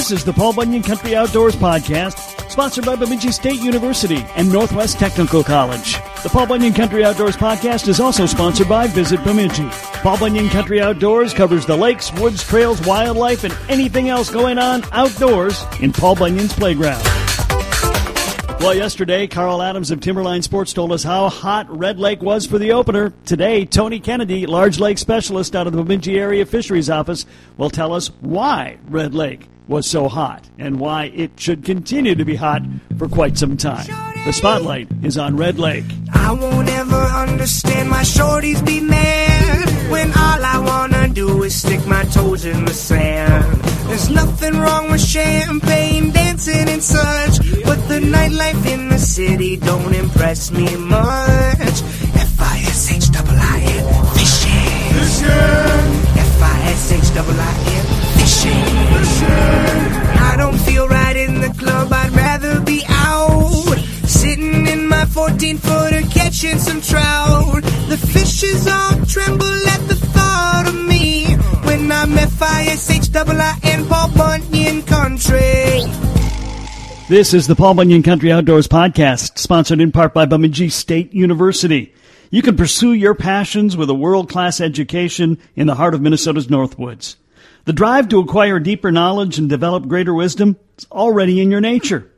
This is the Paul Bunyan Country Outdoors Podcast, sponsored by Bemidji State University and Northwest Technical College. The Paul Bunyan Country Outdoors Podcast is also sponsored by Visit Bemidji. Paul Bunyan Country Outdoors covers the lakes, woods, trails, wildlife, and anything else going on outdoors in Paul Bunyan's playground. Well, yesterday, Carl Adams of Timberline Sports told us how hot Red Lake was for the opener. Today, Tony Kennedy, large lake specialist out of the Bemidji Area Fisheries Office, will tell us why Red Lake was so hot and why it should continue to be hot for quite some time. The spotlight is on Red Lake. I won't ever understand my shorties be mad when all I wanna do is stick my toes in the sand. There's nothing wrong with champagne, dancing and such, but the nightlife in the city don't impress me much. F I S H double I N fishing. F I S H double I N fishing. I don't feel right in the club. I'd rather be out. Sitting in my 14 footer catching some trout. The fishes all tremble at the thought of me when I'm F-I-S-H-I-I-N Paul Bunyan Country. This is the Paul Bunyan Country Outdoors Podcast, sponsored in part by Bemidji State University. You can pursue your passions with a world-class education in the heart of Minnesota's Northwoods. The drive to acquire deeper knowledge and develop greater wisdom is already in your nature.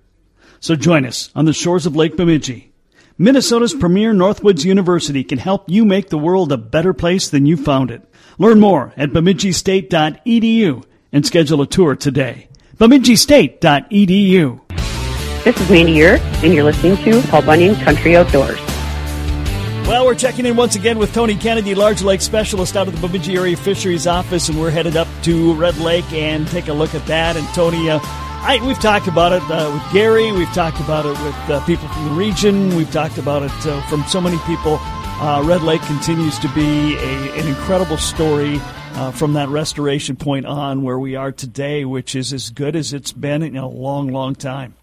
So join us on the shores of Lake Bemidji. Minnesota's premier Northwoods University can help you make the world a better place than you found it. Learn more at bemidjistate.edu and schedule a tour today. bemidjistate.edu. This is Mandy Ure, and you're listening to Paul Bunyan Country Outdoors. Well, we're checking in once again with Tony Kennedy, large lake specialist out of the Bemidji Area Fisheries Office, and we're headed up to Red Lake and take a look at that. And Tony, uh, I, we've talked about it uh, with Gary, we've talked about it with uh, people from the region, we've talked about it uh, from so many people. Uh, Red Lake continues to be a, an incredible story uh, from that restoration point on where we are today, which is as good as it's been in a long, long time.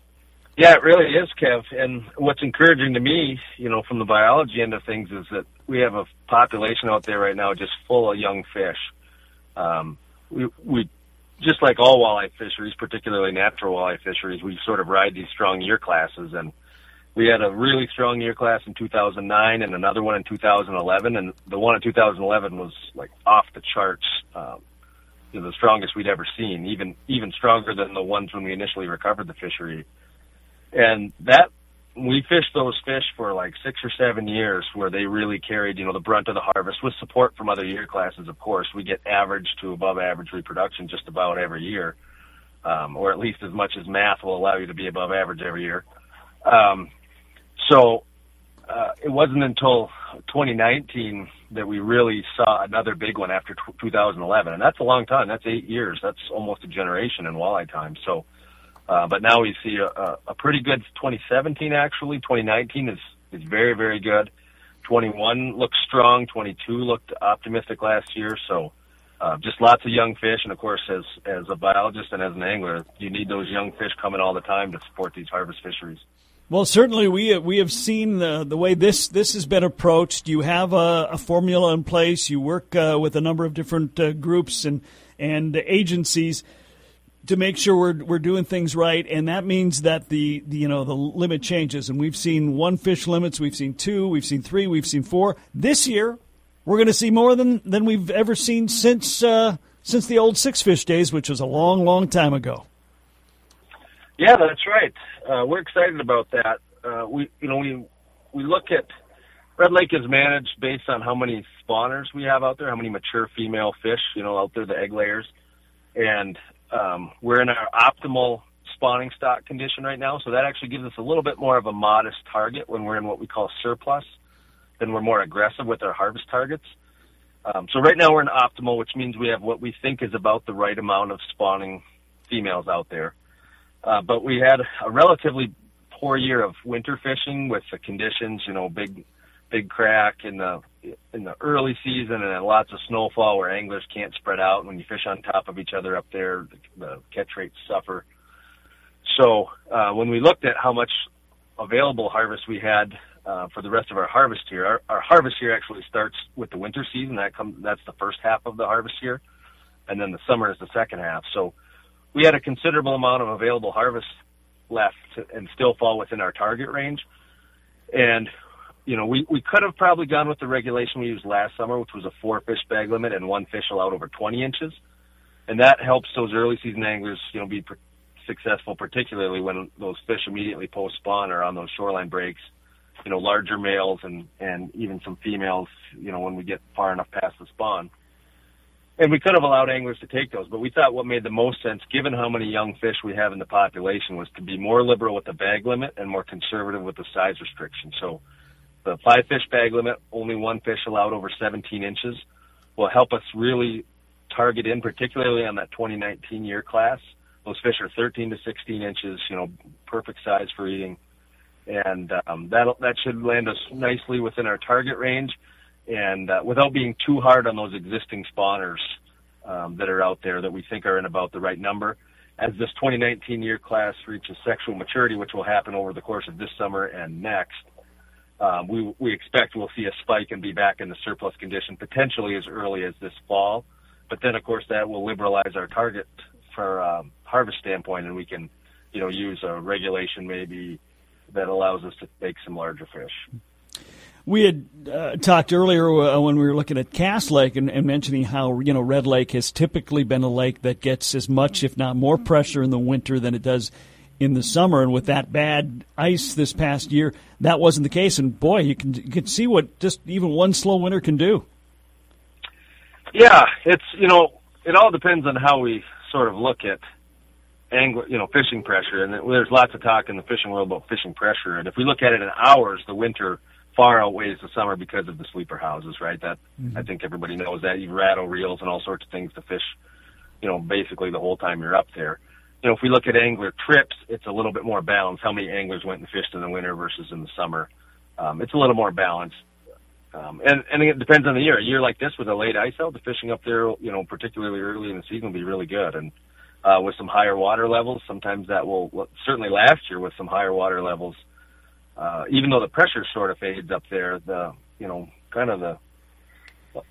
Yeah, it really is, Kev. And what's encouraging to me, you know, from the biology end of things, is that we have a population out there right now just full of young fish. Um, we, we, just like all walleye fisheries, particularly natural walleye fisheries, we sort of ride these strong year classes. And we had a really strong year class in 2009 and another one in 2011. And the one in 2011 was like off the charts. Um, you know, the strongest we'd ever seen, even even stronger than the ones when we initially recovered the fishery and that we fished those fish for like six or seven years where they really carried, you know, the brunt of the harvest with support from other year classes, of course. We get average to above average reproduction just about every year, um, or at least as much as math will allow you to be above average every year. Um, so uh, it wasn't until 2019 that we really saw another big one after t- 2011, and that's a long time. That's eight years. That's almost a generation in walleye time. So uh, but now we see a, a pretty good 2017 actually. 2019 is, is very, very good. 21 looks strong. 22 looked optimistic last year. So, uh, just lots of young fish. And of course, as, as a biologist and as an angler, you need those young fish coming all the time to support these harvest fisheries. Well, certainly we we have seen the the way this this has been approached. You have a, a formula in place. You work uh, with a number of different uh, groups and and agencies to make sure we're we're doing things right, and that means that the, the, you know the limit changes. And we've seen one fish limits, we've seen two, we've seen three, we've seen four. This year, we're going to see more than than we've ever seen since uh, since the old six fish days, which was a long, long time ago. Yeah, that's right. Uh, we're excited about that. Uh, we you know we we look at Red Lake is managed based on how many spawners we have out there, how many mature female fish, you know, out there, the egg layers. And um, we're in our optimal spawning stock condition right now, so that actually gives us a little bit more of a modest target when we're in what we call surplus. Then we're more aggressive with our harvest targets. Um, so right now we're in optimal, which means we have what we think is about the right amount of spawning females out there. Uh, but we had a relatively poor year of winter fishing with the conditions, you know, big, big crack in the in the early season and lots of snowfall where anglers can't spread out. When you fish on top of each other up there, the, the catch rates suffer. So uh, when we looked at how much available harvest we had uh, for the rest of our harvest year, our, our harvest year actually starts with the winter season. That comes that's the first half of the harvest year, and then the summer is the second half. So we had a considerable amount of available harvest left and still fall within our target range. And you know, we, we could have probably gone with the regulation we used last summer, which was a four fish bag limit and one fish allowed over 20 inches. And that helps those early season anglers, you know, be pr- successful, particularly when those fish immediately post spawn are on those shoreline breaks, you know, larger males and, and even some females, you know, when we get far enough past the spawn. And we could have allowed anglers to take those, but we thought what made the most sense, given how many young fish we have in the population, was to be more liberal with the bag limit and more conservative with the size restriction. So the five fish bag limit, only one fish allowed over 17 inches, will help us really target in, particularly on that 2019 year class. Those fish are 13 to 16 inches, you know, perfect size for eating, and um, that that should land us nicely within our target range, and uh, without being too hard on those existing spawners um, that are out there that we think are in about the right number. As this 2019 year class reaches sexual maturity, which will happen over the course of this summer and next, um, we we expect we'll see a spike and be back in the surplus condition potentially as early as this fall. But then, of course, that will liberalize our target for um, harvest standpoint, and we can, you know, use a regulation maybe that allows us to take some larger fish. We had uh, talked earlier uh, when we were looking at Cass Lake and, and, mentioning how you know Red Lake has typically been a lake that gets as much, if not more, pressure in the winter than it does in the summer. And with that bad ice this past year, that wasn't the case. And boy, you can you can see what just even one slow winter can do. Yeah, it's you know it all depends on how we sort of look at angler, you know, fishing pressure. And there's lots of talk in the fishing world about fishing pressure. And if we look at it in hours, the winter far outweighs the summer because of the sleeper houses, right? That mm-hmm. I think everybody knows that you rattle reels and all sorts of things to fish, you know, basically the whole time you're up there you know, if we look at angler trips, it's a little bit more balanced. How many anglers went and fished in the winter versus in the summer? Um, it's a little more balanced. Um, and, and it depends on the year. A year like this with a late ice out, the fishing up there, you know, particularly early in the season will be really good. And, uh, with some higher water levels, sometimes that will, well, certainly last year with some higher water levels, uh, even though the pressure sort of fades up there, the, you know, kind of the,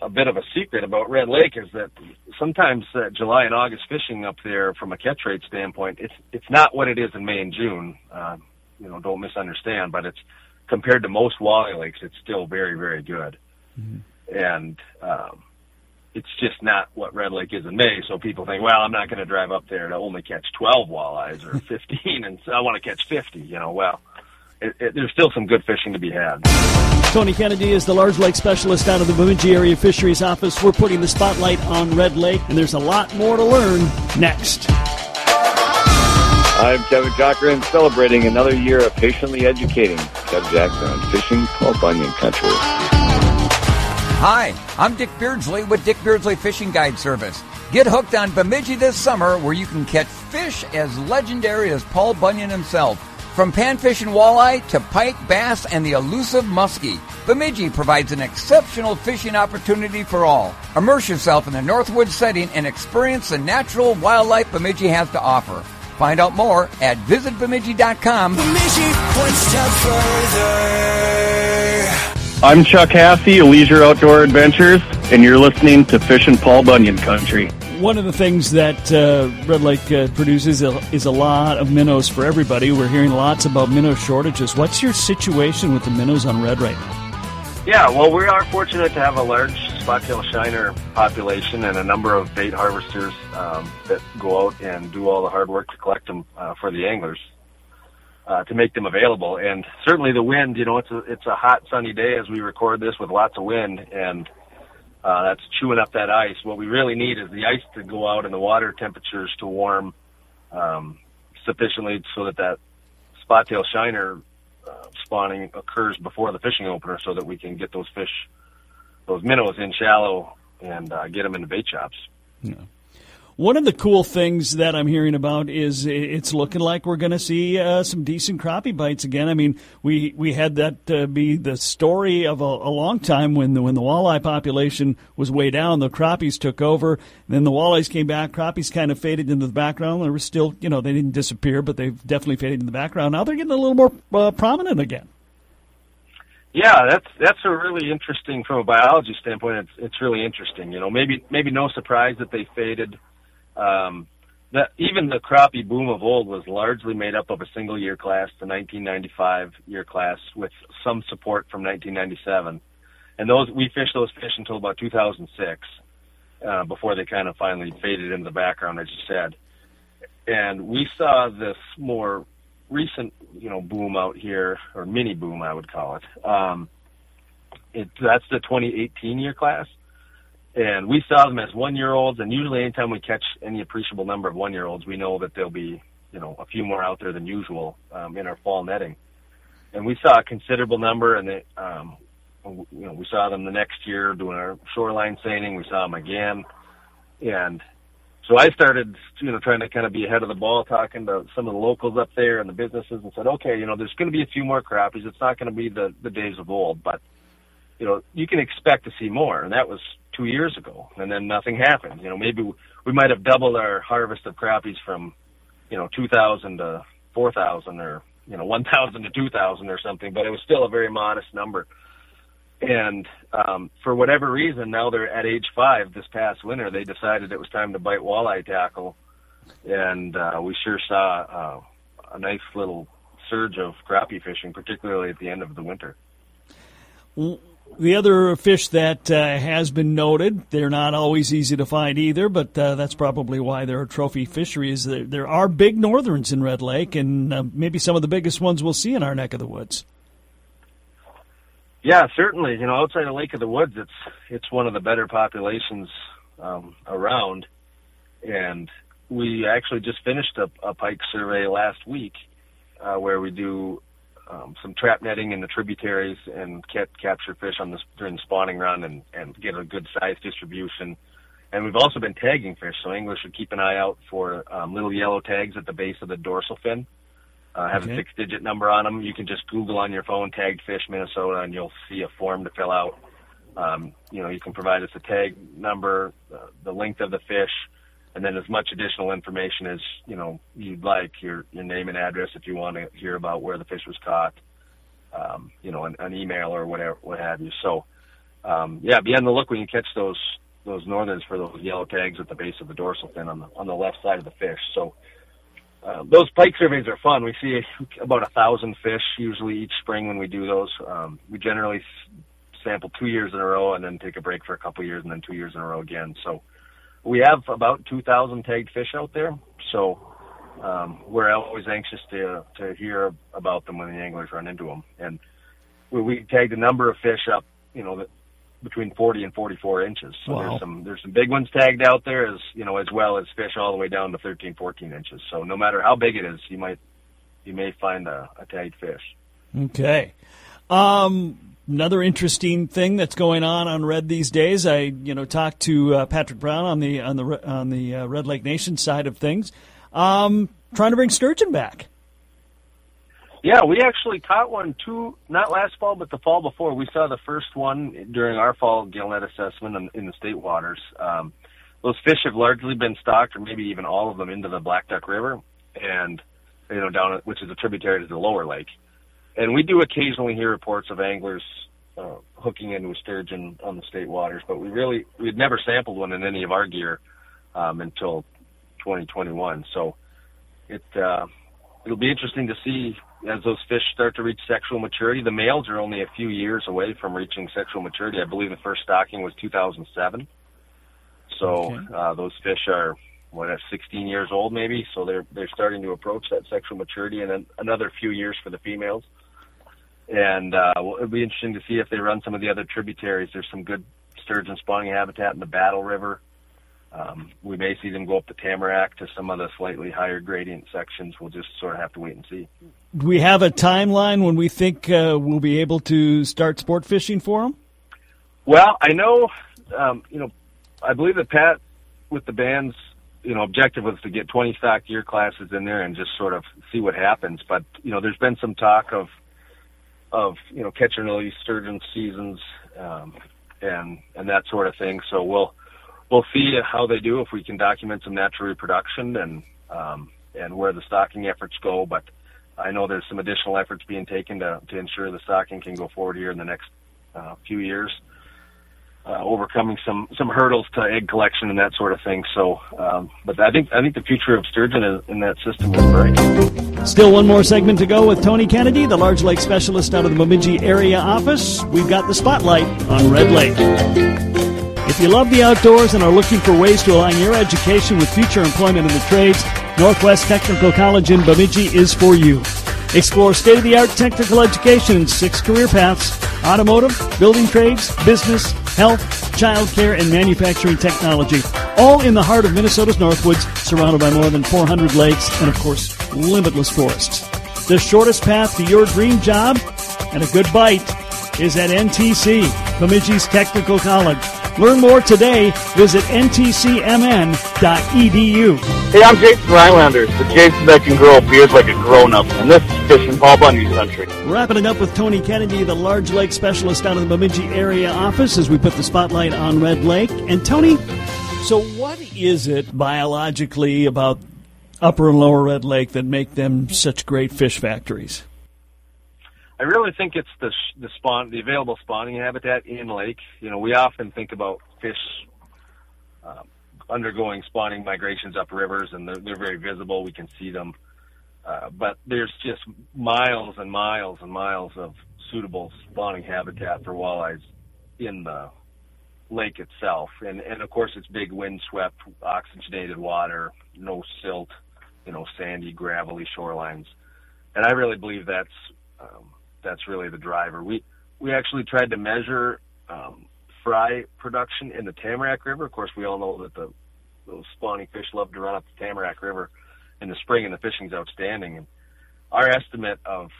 a bit of a secret about Red Lake is that sometimes uh, July and August fishing up there, from a catch rate standpoint, it's it's not what it is in May and June. Uh, you know, don't misunderstand, but it's compared to most walleye lakes, it's still very very good, mm-hmm. and um, it's just not what Red Lake is in May. So people think, well, I'm not going to drive up there to only catch 12 walleyes or 15, and so I want to catch 50. You know, well, it, it, there's still some good fishing to be had. Tony Kennedy is the large lake specialist out of the Bemidji Area Fisheries Office. We're putting the spotlight on Red Lake, and there's a lot more to learn next. I'm Kevin Cochran, celebrating another year of patiently educating Kev Jackson on fishing Paul Bunyan country. Hi, I'm Dick Beardsley with Dick Beardsley Fishing Guide Service. Get hooked on Bemidji this summer where you can catch fish as legendary as Paul Bunyan himself. From panfish and walleye to pike, bass, and the elusive muskie, Bemidji provides an exceptional fishing opportunity for all. Immerse yourself in the Northwood setting and experience the natural wildlife Bemidji has to offer. Find out more at visitbemidji.com. Bemidji, one step further. I'm Chuck Hassey, Leisure Outdoor Adventures, and you're listening to Fish and Paul Bunyan Country one of the things that uh, Red Lake uh, produces is a lot of minnows for everybody. We're hearing lots about minnow shortages. What's your situation with the minnows on red right now? Yeah, well, we are fortunate to have a large spot-tail shiner population and a number of bait harvesters um, that go out and do all the hard work to collect them uh, for the anglers uh, to make them available. And certainly the wind, you know, it's a it's a hot sunny day as we record this with lots of wind, and uh, that's chewing up that ice. What we really need is the ice to go out and the water temperatures to warm um, sufficiently so that that spot tail shiner uh, spawning occurs before the fishing opener, so that we can get those fish, those minnows in shallow and uh, get them in the bait shops. Yeah. One of the cool things that I'm hearing about is it's looking like we're going to see uh, some decent crappie bites again. I mean, we we had that uh, be the story of a, a, long time when the when the walleye population was way down, the crappies took over. Then the walleyes came back, crappies kind of faded into the background. They were still, you know, they didn't disappear, but they've definitely faded in the background. Now they're getting a little more uh, prominent again. Yeah, that's that's a really interesting from a biology standpoint. It's it's really interesting. You know, maybe maybe no surprise that they faded um, that even the crappie boom of old was largely made up of a single year class, the 1995 year class, with some support from 1997. And those we fished those fish until about 2006, uh, before they kind of finally faded into the background, as you said. And we saw this more recent, you know, boom out here, or mini boom, I would call it. Um, it that's the 2018 year class and we saw them as one year olds and usually anytime we catch any appreciable number of one year olds we know that there'll be you know a few more out there than usual um, in our fall netting and we saw a considerable number and they um you know we saw them the next year doing our shoreline seining we saw them again and so I started, you know, trying to kind of be ahead of the ball, talking to some of the locals up there and the businesses, and said, okay, you know, there's going to be a few more crappies. It's not going to be the the days of old, but you know, you can expect to see more. And that was two years ago, and then nothing happened. You know, maybe we might have doubled our harvest of crappies from, you know, 2,000 to 4,000 or, you know, 1,000 to 2,000 or something, but it was still a very modest number. And um, for whatever reason, now they're at age five this past winter, they decided it was time to bite walleye tackle. And uh, we sure saw uh, a nice little surge of crappie fishing, particularly at the end of the winter. The other fish that uh, has been noted, they're not always easy to find either, but uh, that's probably why there are trophy fisheries. There, there are big northerns in Red Lake, and uh, maybe some of the biggest ones we'll see in our neck of the woods. Yeah, certainly. You know, outside of Lake of the Woods, it's it's one of the better populations um, around, and we actually just finished a, a pike survey last week, uh, where we do um, some trap netting in the tributaries and get, capture fish on this during the spawning run and, and get a good size distribution. And we've also been tagging fish, so anglers should keep an eye out for um, little yellow tags at the base of the dorsal fin. Uh, have okay. a six-digit number on them. You can just Google on your phone "tag fish Minnesota" and you'll see a form to fill out. Um, you know, you can provide us a tag number, uh, the length of the fish, and then as much additional information as you know you'd like your your name and address if you want to hear about where the fish was caught um, you know an, an email or whatever what have you so um, yeah be on the look when you catch those those northerns for those yellow tags at the base of the dorsal fin on the on the left side of the fish so uh, those pike surveys are fun. We see about a thousand fish usually each spring when we do those. Um, we generally sample two years in a row and then take a break for a couple years and then two years in a row again. So we have about 2,000 tagged fish out there, so um, we're always anxious to to hear about them when the anglers run into them. And we, we tagged a number of fish up, you know, that between 40 and 44 inches. So wow. there's some there's some big ones tagged out there, as you know, as well as fish all the way down to 13, 14 inches. So no matter how big it is, you might you may find a, a tagged fish. Okay. Um, another interesting thing that's going on on Red these days. I you know talked to uh, Patrick Brown on the on the on the uh, Red Lake Nation side of things, um, trying to bring sturgeon back. Yeah, we actually caught one two not last fall, but the fall before. We saw the first one during our fall gillnet assessment in, in the state waters. Um, those fish have largely been stocked, or maybe even all of them, into the Black Duck River, and you know down which is a tributary to the lower lake and we do occasionally hear reports of anglers uh, hooking into a sturgeon on the state waters, but we really we'd never sampled one in any of our gear um, until 2021. So it uh, it'll be interesting to see as those fish start to reach sexual maturity. The males are only a few years away from reaching sexual maturity. I believe the first stocking was 2007. So okay. uh, those fish are what 16 years old maybe. So they're they're starting to approach that sexual maturity, and then another few years for the females and uh, well, it'll be interesting to see if they run some of the other tributaries. There's some good sturgeon spawning habitat in the Battle River. Um, we may see them go up the Tamarack to some of the slightly higher gradient sections. We'll just sort of have to wait and see. Do we have a timeline when we think uh, we'll be able to start sport fishing for them? Well, I know, um, you know, I believe that Pat, with the band's, you know, objective was to get 20 stock year classes in there and just sort of see what happens. But you know, there's been some talk of of you know catch and release sturgeon seasons um, and and that sort of thing. So we'll we'll see how they do if we can document some natural reproduction and um, and where the stocking efforts go. But I know there's some additional efforts being taken to to ensure the stocking can go forward here in the next uh, few years. Uh, overcoming some some hurdles to egg collection and that sort of thing. So, um, but I think I think the future of sturgeon in that system is bright. Still one more segment to go with Tony Kennedy, the large lake specialist out of the Bemidji area office. We've got the spotlight on Red Lake. If you love the outdoors and are looking for ways to align your education with future employment in the trades, Northwest Technical College in Bemidji is for you. Explore state of the art technical education in six career paths automotive, building trades, business, health, childcare, and manufacturing technology. All in the heart of Minnesota's Northwoods, surrounded by more than 400 lakes and, of course, limitless forests. The shortest path to your dream job and a good bite is at NTC, Bemidji's Technical College. Learn more today. Visit ntcmn.edu. Hey, I'm Jason Rylander, the Jason that can grow beards like a grown-up, and this is Fishing Paul Bunyan Country. Wrapping it up with Tony Kennedy, the large lake specialist out of the Bemidji area office, as we put the spotlight on Red Lake. And Tony, so what is it biologically about Upper and Lower Red Lake that make them such great fish factories? I really think it's the the spawn the available spawning habitat in lake. You know, we often think about fish uh, undergoing spawning migrations up rivers, and they're, they're very visible. We can see them, uh, but there's just miles and miles and miles of suitable spawning habitat for walleyes in the lake itself. And and of course, it's big windswept, oxygenated water, no silt, you know, sandy, gravelly shorelines. And I really believe that's um, that's really the driver. We we actually tried to measure um, fry production in the Tamarack River. Of course, we all know that the those spawning fish love to run up the Tamarack River in the spring, and the fishing's outstanding. And our estimate of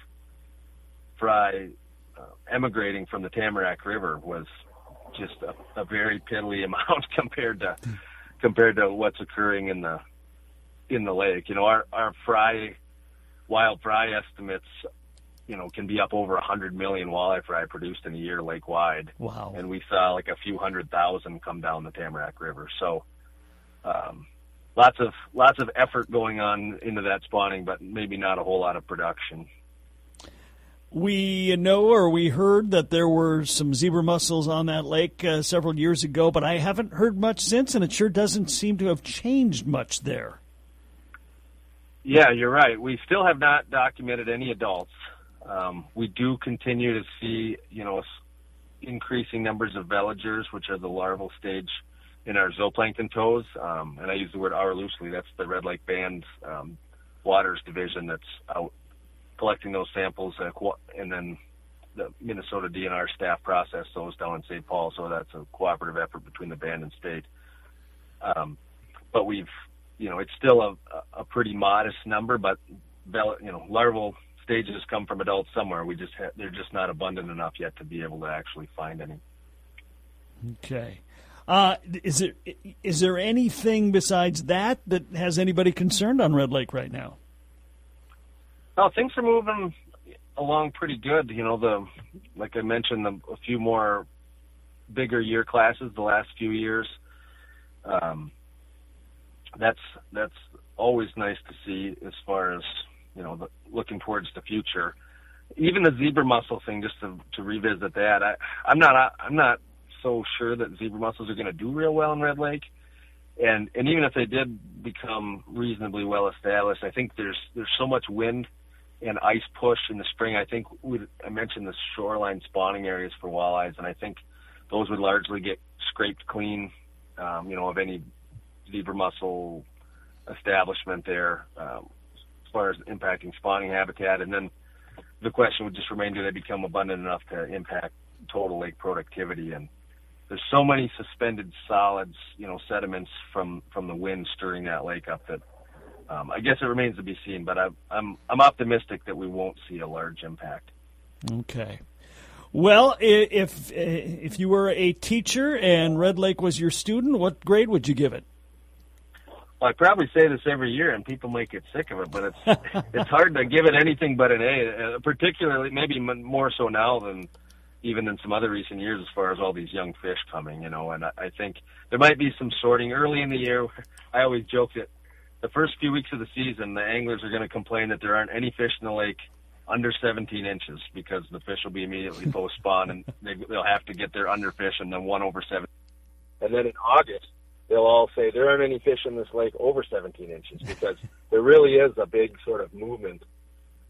fry uh, emigrating from the Tamarack River was just a, a very piddly amount compared to compared to what's occurring in the in the lake. You know, our our fry wild fry estimates you know, can be up over a hundred million walleye fry produced in a year lake wide. Wow. And we saw like a few hundred thousand come down the Tamarack River. So, um, lots of, lots of effort going on into that spawning, but maybe not a whole lot of production. We know or we heard that there were some zebra mussels on that lake uh, several years ago, but I haven't heard much since, and it sure doesn't seem to have changed much there. Yeah, you're right. We still have not documented any adults. Um, we do continue to see, you know, increasing numbers of veligers, which are the larval stage in our zooplankton tows. Um, and I use the word our loosely. That's the Red Lake Band um, Waters Division that's out collecting those samples, uh, and then the Minnesota DNR staff process those down in St. Paul. So that's a cooperative effort between the band and state. Um, but we've, you know, it's still a, a pretty modest number, but you know, larval stages come from adults somewhere. We just ha- they're just not abundant enough yet to be able to actually find any. Okay. Uh, is there is there anything besides that that has anybody concerned on Red Lake right now? Well, things are moving along pretty good. You know, the like I mentioned, the, a few more bigger year classes the last few years. Um, that's that's always nice to see as far as you know, the, looking towards the future. Even the zebra mussel thing, just to, to revisit that, I, I'm not I'm not so sure that zebra mussels are going to do real well in Red Lake, and and even if they did become reasonably well established, I think there's there's so much wind and ice push in the spring. I think we I mentioned the shoreline spawning areas for walleyes, and I think those would largely get scraped clean, um, you know, of any zebra mussel establishment there. Um, far as impacting spawning habitat. And then the question would just remain, do they become abundant enough to impact total lake productivity? And there's so many suspended solids, you know, sediments from, from the wind stirring that lake up that um, I guess it remains to be seen, but I, I'm, I'm optimistic that we won't see a large impact. Okay. Well, if if you were a teacher and Red Lake was your student, what grade would you give it? I probably say this every year, and people might get sick of it, but it's it's hard to give it anything but an A. Uh, particularly, maybe more so now than even in some other recent years, as far as all these young fish coming. You know, and I, I think there might be some sorting early in the year. I always joke that the first few weeks of the season, the anglers are going to complain that there aren't any fish in the lake under 17 inches because the fish will be immediately post spawn and they, they'll have to get their underfish and then one over seven. And then in August, they'll all say there aren't any fish in this lake over 17 inches because there really is a big sort of movement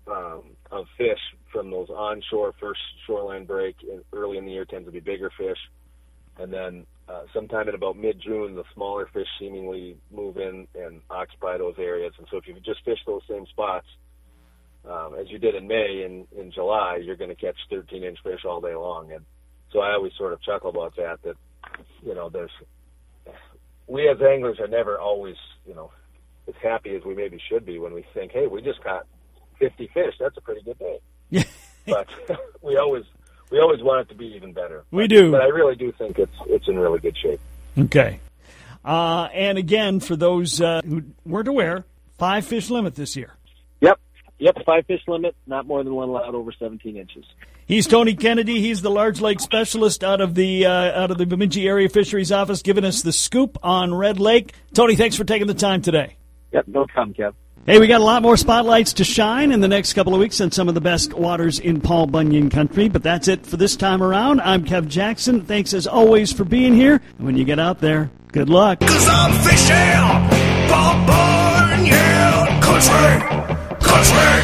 um, of fish from those onshore first shoreline break in, early in the year tends to be bigger fish, and then uh, sometime in about mid-June the smaller fish seemingly move in and occupy those areas. And so if you just fish those same spots um, as you did in May and in July, you're going to catch 13-inch fish all day long. And so I always sort of chuckle about that. That you know, there's we as anglers are never always you know as happy as we maybe should be when we think, hey, we just caught 50 fish. That's a pretty good day. Yeah. but we always we always want it to be even better. We but, do. But I really do think it's it's in really good shape. Okay. Uh, and again, for those uh, who weren't aware, five fish limit this year. Yep. Yep, five fish limit, not more than one allowed over 17 inches. He's Tony Kennedy. He's the large lake specialist out of the uh, out of the Bemidji Area Fisheries Office, giving us the scoop on Red Lake. Tony, thanks for taking the time today. Yep, no problem, Kev. Hey, we got a lot more spotlights to shine in the next couple of weeks on some of the best waters in Paul Bunyan country. But that's it for this time around. I'm Kev Jackson. Thanks as always for being here. And when you get out there, good luck. Cause I'm fishing Paul Bunyan country, country.